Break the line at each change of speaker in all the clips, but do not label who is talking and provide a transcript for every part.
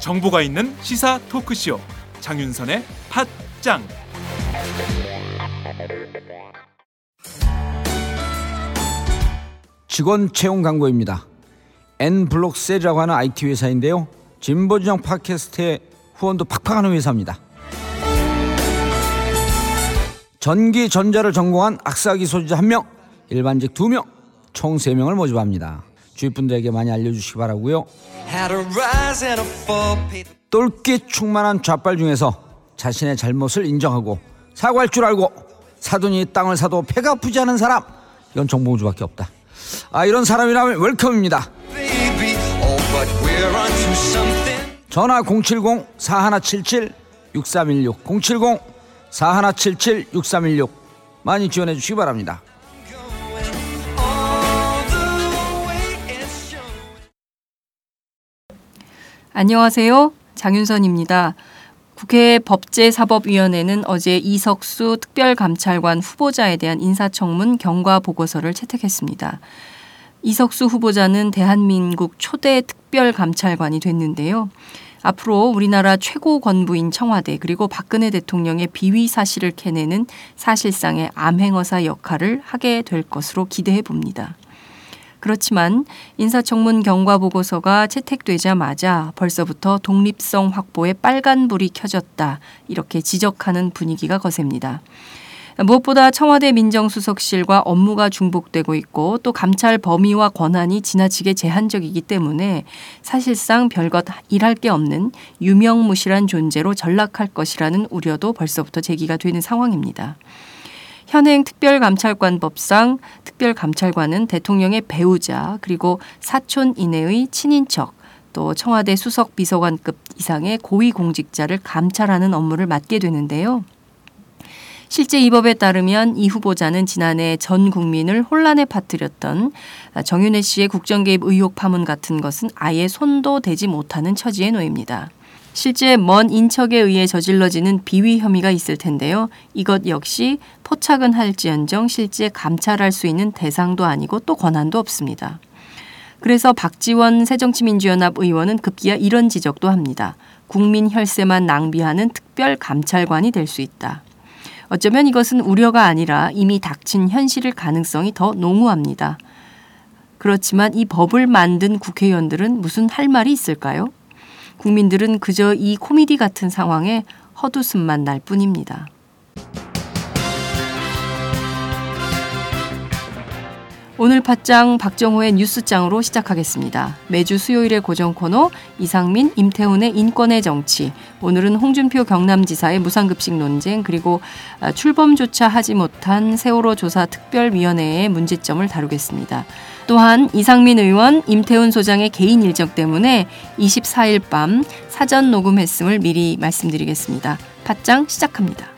정보가 있는 시사 토크쇼 장윤선의 팟짱
직원 채용 광고입니다. N블록셀이라고 하는 IT 회사인데요. 진보진영 팟캐스트의 후원도 팍팍하는 회사입니다. 전기 전자를 전공한 악사기 소지자 1명, 일반직 2명, 총 3명을 모집합니다. 주위 분들에게 많이 알려주시기 바라고요. 똘끼 충만한 좌빨 중에서 자신의 잘못을 인정하고 사과할 줄 알고 사돈이 땅을 사도 배가 아프지 않은 사람 이건 정봉주밖에 없다. 아 이런 사람이라면 웰컴입니다. 전화 070-4177-6316 070-4177-6316 많이 지원해 주시기 바랍니다.
안녕하세요. 장윤선입니다. 국회 법제사법위원회는 어제 이석수 특별감찰관 후보자에 대한 인사청문 경과 보고서를 채택했습니다. 이석수 후보자는 대한민국 초대 특별감찰관이 됐는데요. 앞으로 우리나라 최고 권부인 청와대 그리고 박근혜 대통령의 비위 사실을 캐내는 사실상의 암행어사 역할을 하게 될 것으로 기대해 봅니다. 그렇지만 인사청문 경과 보고서가 채택되자마자 벌써부터 독립성 확보에 빨간불이 켜졌다. 이렇게 지적하는 분위기가 거셉니다. 무엇보다 청와대 민정수석실과 업무가 중복되고 있고 또 감찰 범위와 권한이 지나치게 제한적이기 때문에 사실상 별것 일할 게 없는 유명무실한 존재로 전락할 것이라는 우려도 벌써부터 제기가 되는 상황입니다. 현행 특별감찰관법상 특별감찰관은 대통령의 배우자 그리고 사촌 이내의 친인척 또 청와대 수석 비서관급 이상의 고위 공직자를 감찰하는 업무를 맡게 되는데요. 실제 이 법에 따르면 이 후보자는 지난해 전 국민을 혼란에 빠뜨렸던 정윤혜 씨의 국정 개입 의혹 파문 같은 것은 아예 손도 대지 못하는 처지에 놓입니다. 실제 먼 인척에 의해 저질러지는 비위 혐의가 있을 텐데요. 이것 역시 포착은 할지언정 실제 감찰할 수 있는 대상도 아니고 또 권한도 없습니다. 그래서 박지원 새정치민주연합 의원은 급기야 이런 지적도 합니다. 국민 혈세만 낭비하는 특별 감찰관이 될 수 있다. 어쩌면 이것은 우려가 아니라 이미 닥친 현실일 가능성이 더 농후합니다. 그렇지만 이 법을 만든 국회의원들은 무슨 할 말이 있을까요? 국민들은 그저 이 코미디 같은 상황에 헛웃음만 날 뿐입니다. 오늘 팟짱 박정호의 뉴스장으로 시작하겠습니다. 매주 수요일의 고정 코너 이상민, 임태훈의 인권의 정치. 오늘은 홍준표 경남지사의 무상급식 논쟁 그리고 아, 출범조차 하지 못한 세월호 조사 특별위원회의 문제점을 다루겠습니다. 또한 이상민 의원, 임태훈 소장의 개인 일정 때문에 24일 밤 사전 녹음했음을 미리 말씀드리겠습니다. 팟짱 시작합니다.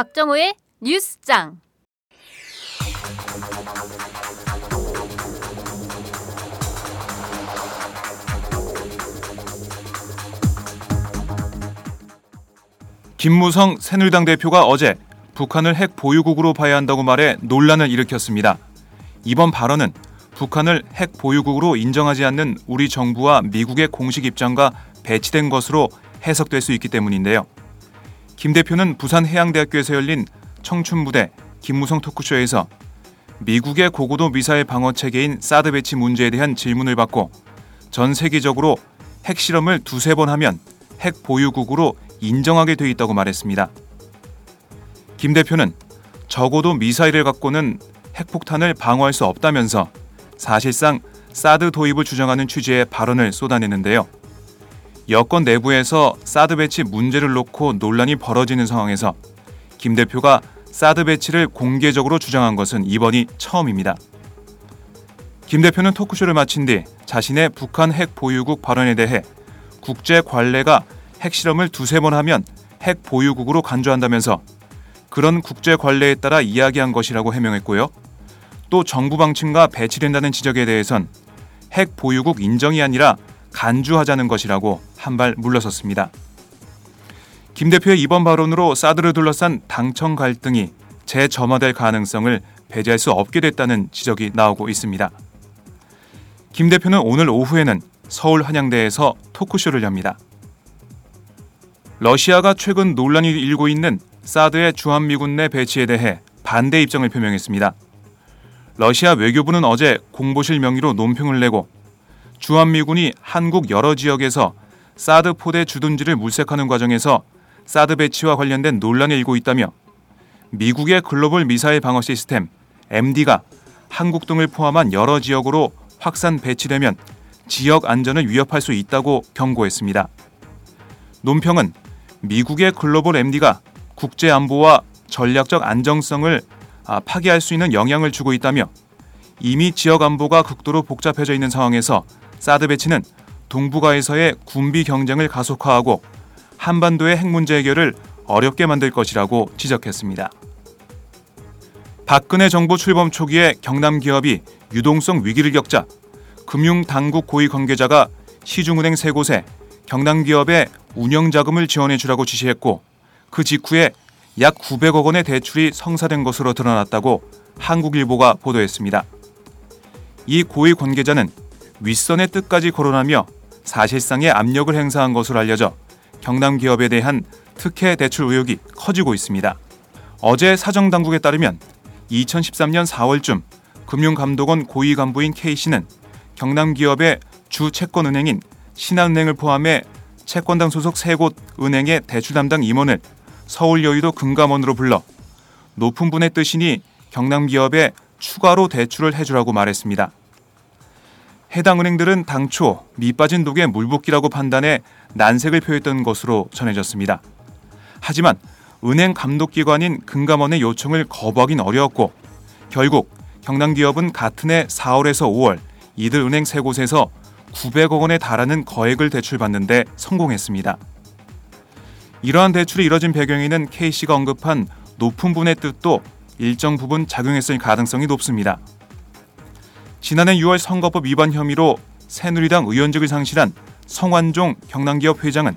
박정호의 뉴스장.
김무성 새누리당 대표가 어제 북한을 핵 보유국으로 봐야 한다고 말해 논란을 일으켰습니다. 이번 발언은 북한을 핵 보유국으로 인정하지 않는 우리 정부와 미국의 공식 입장과 배치된 것으로 해석될 수 있기 때문인데요. 김 대표는 부산해양대학교에서 열린 청춘부대 김무성 토크쇼에서 미국의 고고도 미사일 방어 체계인 사드 배치 문제에 대한 질문을 받고 전 세계적으로 핵실험을 두세 번 하면 핵 보유국으로 인정하게 돼 있다고 말했습니다. 김 대표는 적어도 미사일을 갖고는 핵폭탄을 방어할 수 없다면서 사실상 사드 도입을 주장하는 취지의 발언을 쏟아내는데요. 여권 내부에서 사드 배치 문제를 놓고 논란이 벌어지는 상황에서 김 대표가 사드 배치를 공개적으로 주장한 것은 이번이 처음입니다. 김 대표는 토크쇼를 마친 뒤 자신의 북한 핵 보유국 발언에 대해 국제 관례가 핵실험을 두세 번 하면 핵 보유국으로 간주한다면서 그런 국제 관례에 따라 이야기한 것이라고 해명했고요. 또 정부 방침과 배치된다는 지적에 대해선 핵 보유국 인정이 아니라 간주하자는 것이라고 한발 물러섰습니다. 김 대표의 이번 발언으로 사드를 둘러싼 당청 갈등이 재점화될 가능성을 배제할 수 없게 됐다는 지적이 나오고 있습니다. 김 대표는 오늘 오후에는 서울 한양대에서 토크쇼를 엽니다. 러시아가 최근 논란이 일고 있는 사드의 주한미군 내 배치에 대해 반대 입장을 표명했습니다. 러시아 외교부는 어제 공보실 명의로 논평을 내고 주한미군이 한국 여러 지역에서 사드 포대 주둔지를 물색하는 과정에서 사드 배치와 관련된 논란이 일고 있다며 미국의 글로벌 미사일 방어 시스템 MD가 한국 등을 포함한 여러 지역으로 확산 배치되면 지역 안전을 위협할 수 있다고 경고했습니다. 논평은 미국의 글로벌 MD가 국제 안보와 전략적 안정성을 아, 파괴할 수 있는 영향을 주고 있다며 이미 지역 안보가 극도로 복잡해져 있는 상황에서 사드 배치는 동북아에서의 군비 경쟁을 가속화하고 한반도의 핵 문제 해결을 어렵게 만들 것이라고 지적했습니다. 박근혜 정부 출범 초기에 경남 기업이 유동성 위기를 겪자 금융 당국 고위 관계자가 시중은행 세 곳에 경남 기업의 운영 자금을 지원해 주라고 지시했고 그 직후에 약 900억 원의 대출이 성사된 것으로 드러났다고 한국일보가 보도했습니다. 이 고위 관계자는 윗선의 뜻까지 거론하며 사실상의 압력을 행사한 것으로 알려져 경남 기업에 대한 특혜 대출 의혹이 커지고 있습니다. 어제 사정당국에 따르면 2013년 4월쯤 금융감독원 고위 간부인 K씨는 경남 기업의 주 채권은행인 신한은행을 포함해 채권당 소속 세 곳 은행의 대출 담당 임원을 서울 여의도 금감원으로 불러 높은 분의 뜻이니 경남 기업에 추가로 대출을 해주라고 말했습니다. 해당 은행들은 당초 밑빠진 독에 물붓기라고 판단해 난색을 표했던 것으로 전해졌습니다. 하지만 은행 감독기관인 금감원의 요청을 거부하긴 어려웠고 결국 경남기업은 같은 해 4월에서 5월 이들 은행 세 곳에서 900억 원에 달하는 거액을 대출받는데 성공했습니다. 이러한 대출이 이뤄진 배경에는 K씨가 언급한 높은 분의 뜻도 일정 부분 작용했을 가능성이 높습니다. 지난해 6월 선거법 위반 혐의로 새누리당 의원직을 상실한 성완종 경남기업 회장은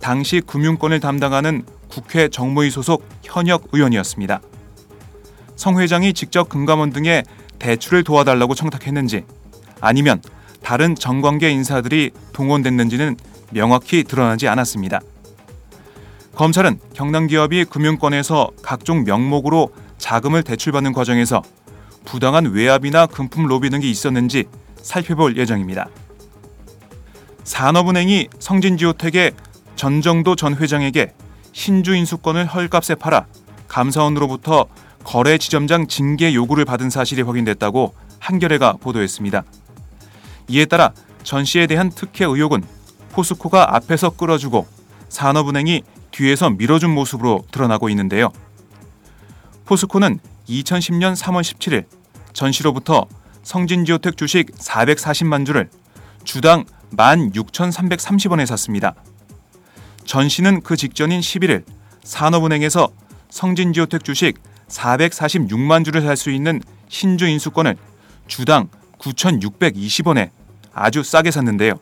당시 금융권을 담당하는 국회 정무위 소속 현역 의원이었습니다. 성 회장이 직접 금감원 등에 대출을 도와달라고 청탁했는지 아니면 다른 정관계 인사들이 동원됐는지는 명확히 드러나지 않았습니다. 검찰은 경남기업이 금융권에서 각종 명목으로 자금을 대출받는 과정에서 부당한 외압이나 금품 로비 등이 있었는지 살펴볼 예정입니다. 산업은행이 성진지오텍의 전정도 전 회장에게 신주 인수권을 헐값에 팔아 감사원으로부터 거래 지점장 징계 요구를 받은 사실이 확인됐다고 한겨레가 보도했습니다. 이에 따라 전 씨에 대한 특혜 의혹은 포스코가 앞에서 끌어주고 산업은행이 뒤에서 밀어준 모습으로 드러나고 있는데요. 포스코는 2010년 3월 17일 전 씨로부터 성진지오텍 주식 440만 주를 주당 16,330원에 샀습니다. 전 씨는 그 직전인 11일 산업은행에서 성진지오텍 주식 446만 주를 살 수 있는 신주 인수권을 주당 9,620원에 아주 싸게 샀는데요.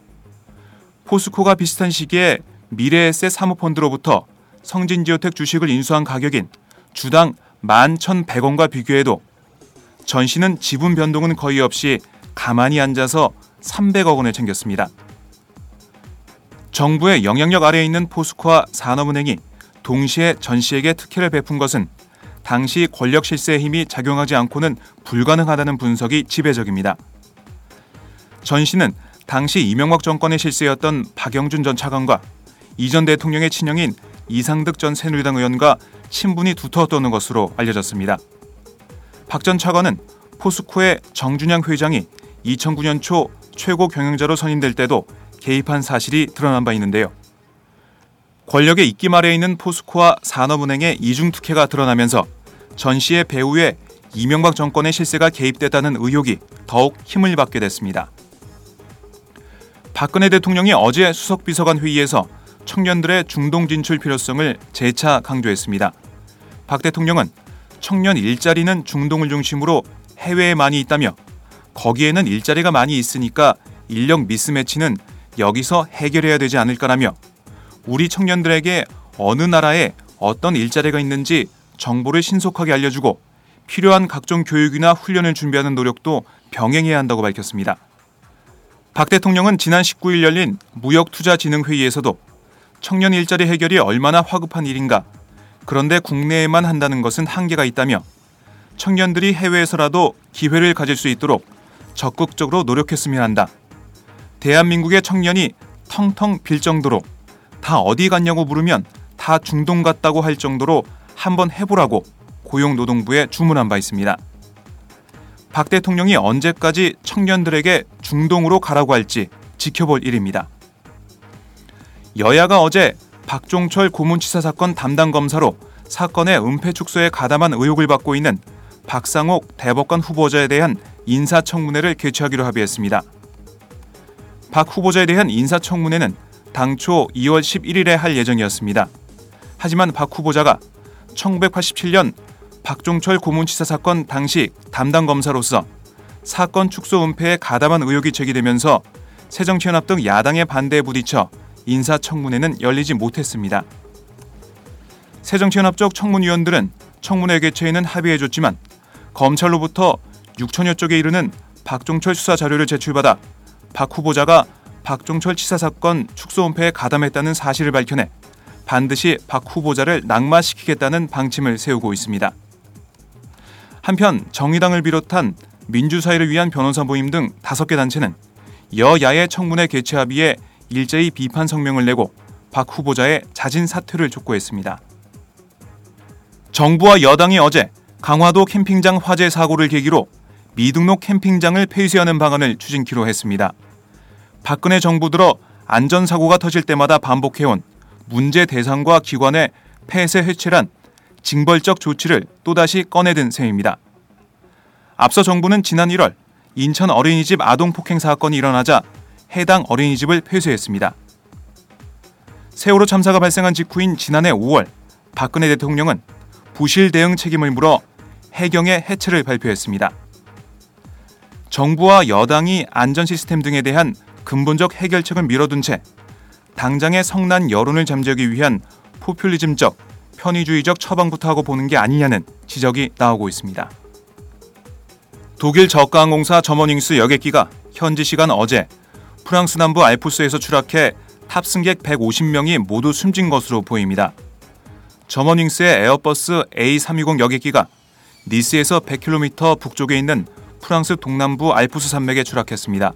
포스코가 비슷한 시기에 미래에셋 사모펀드로부터 성진지오텍 주식을 인수한 가격인 주당 11,100원과 비교해도 전 씨는 지분 변동은 거의 없이 가만히 앉아서 300억 원을 챙겼습니다. 정부의 영향력 아래에 있는 포스코와 산업은행이 동시에 전 씨에게 특혜를 베푼 것은 당시 권력 실세의 힘이 작용하지 않고는 불가능하다는 분석이 지배적입니다. 전 씨는 당시 이명박 정권의 실세였던 박영준 전 차관과 이전 대통령의 친형인 이상득 전 새누리당 의원과 친분이 두터웠던 것으로 알려졌습니다. 박 전 차관은 포스코의 정준양 회장이 2009년 초 최고 경영자로 선임될 때도 개입한 사실이 드러난 바 있는데요. 권력의 입김 아래에 있는 포스코와 산업은행의 이중특혜가 드러나면서 전 씨의 배후에 이명박 정권의 실세가 개입됐다는 의혹이 더욱 힘을 받게 됐습니다. 박근혜 대통령이 어제 수석비서관 회의에서 청년들의 중동 진출 필요성을 재차 강조했습니다. 박 대통령은 청년 일자리는 중동을 중심으로 해외에 많이 있다며 거기에는 일자리가 많이 있으니까 인력 미스매치는 여기서 해결해야 되지 않을까라며 우리 청년들에게 어느 나라에 어떤 일자리가 있는지 정보를 신속하게 알려주고 필요한 각종 교육이나 훈련을 준비하는 노력도 병행해야 한다고 밝혔습니다. 박 대통령은 지난 19일 열린 무역투자진흥회의에서도 청년 일자리 해결이 얼마나 화급한 일인가, 그런데 국내에만 한다는 것은 한계가 있다며 청년들이 해외에서라도 기회를 가질 수 있도록 적극적으로 노력했으면 한다. 대한민국의 청년이 텅텅 빌 정도로 다 어디 갔냐고 물으면 다 중동 갔다고 할 정도로 한번 해보라고 고용노동부에 주문한 바 있습니다. 박 대통령이 언제까지 청년들에게 중동으로 가라고 할지 지켜볼 일입니다. 여야가 어제 박종철 고문치사 사건 담당 검사로 사건의 은폐 축소에 가담한 의혹을 받고 있는 박상옥 대법관 후보자에 대한 인사청문회를 개최하기로 합의했습니다. 박 후보자에 대한 인사청문회는 당초 2월 11일에 할 예정이었습니다. 하지만 박 후보자가 1987년 박종철 고문치사 사건 당시 담당 검사로서 사건 축소 은폐에 가담한 의혹이 제기되면서 새정치연합 등 야당의 반대에 부딪혀 인사청문회는 열리지 못했습니다. 새정치연합 쪽 청문위원들은 청문회 개최에는 합의해줬지만 검찰로부터 6천여 쪽에 이르는 박종철 수사 자료를 제출받아 박 후보자가 박종철 치사 사건 축소 은폐에 가담했다는 사실을 밝혀내 반드시 박 후보자를 낙마시키겠다는 방침을 세우고 있습니다. 한편 정의당을 비롯한 민주사회를 위한 변호사 모임 등 다섯 개 단체는 여야의 청문회 개최 합의에 일제히 비판 성명을 내고 박 후보자의 자진 사퇴를 촉구했습니다. 정부와 여당이 어제 강화도 캠핑장 화재 사고를 계기로 미등록 캠핑장을 폐쇄하는 방안을 추진키로 했습니다. 박근혜 정부 들어 안전사고가 터질 때마다 반복해온 문제 대상과 기관의 폐쇄 해체란 징벌적 조치를 또다시 꺼내든 셈입니다. 앞서 정부는 지난 1월 인천 어린이집 아동 폭행 사건이 일어나자 해당 어린이집을 폐쇄했습니다. 세월호 참사가 발생한 직후인 지난해 5월 박근혜 대통령은 부실 대응 책임을 물어 해경의 해체를 발표했습니다. 정부와 여당이 안전 시스템 등에 대한 근본적 해결책을 미뤄둔 채 당장의 성난 여론을 잠재우기 위한 포퓰리즘적 편의주의적 처방부터 하고 보는 게 아니냐는 지적이 나오고 있습니다. 독일 저가항공사 저먼윙스 여객기가 현지 시간 어제 프랑스 남부 알프스에서 추락해 탑승객 150명이 모두 숨진 것으로 보입니다. 저먼윙스의 에어버스 A320 여객기가 니스에서 100km 북쪽에 있는 프랑스 동남부 알프스 산맥에 추락했습니다.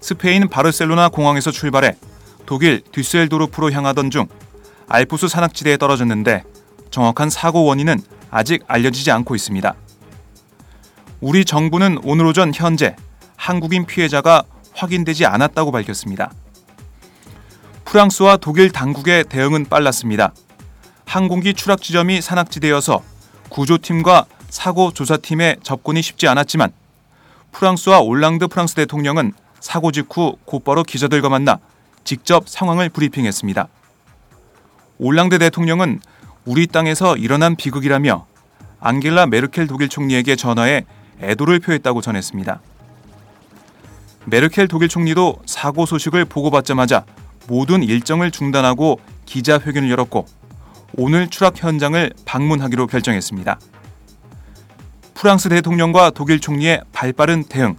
스페인 바르셀로나 공항에서 출발해 독일 듀셀도르프로 향하던 중 알프스 산악지대에 떨어졌는데 정확한 사고 원인은 아직 알려지지 않고 있습니다. 우리 정부는 오늘 오전 현재 한국인 피해자가 확인되지 않았다고 밝혔습니다. 프랑스와 독일 당국의 대응은 빨랐습니다. 항공기 추락 지점이 산악지대여서 구조팀과 사고 조사팀의 접근이 쉽지 않았지만 프랑스와 올랑드 프랑스 대통령은 사고 직후 곧바로 기자들과 만나 직접 상황을 브리핑했습니다. 올랑드 대통령은 우리 땅에서 일어난 비극이라며 앙겔라 메르켈 독일 총리에게 전화해 애도를 표했다고 전했습니다. 메르켈 독일 총리도 사고 소식을 보고받자마자 모든 일정을 중단하고 기자회견을 열었고 오늘 추락 현장을 방문하기로 결정했습니다. 프랑스 대통령과 독일 총리의 발빠른 대응,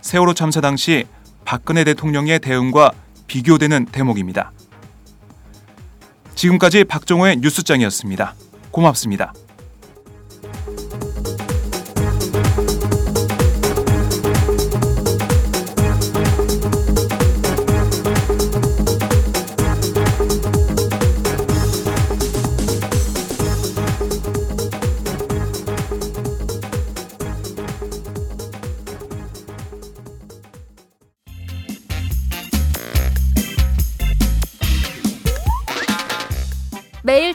세월호 참사 당시 박근혜 대통령의 대응과 비교되는 대목입니다. 지금까지 박정호의 뉴스장이었습니다. 고맙습니다.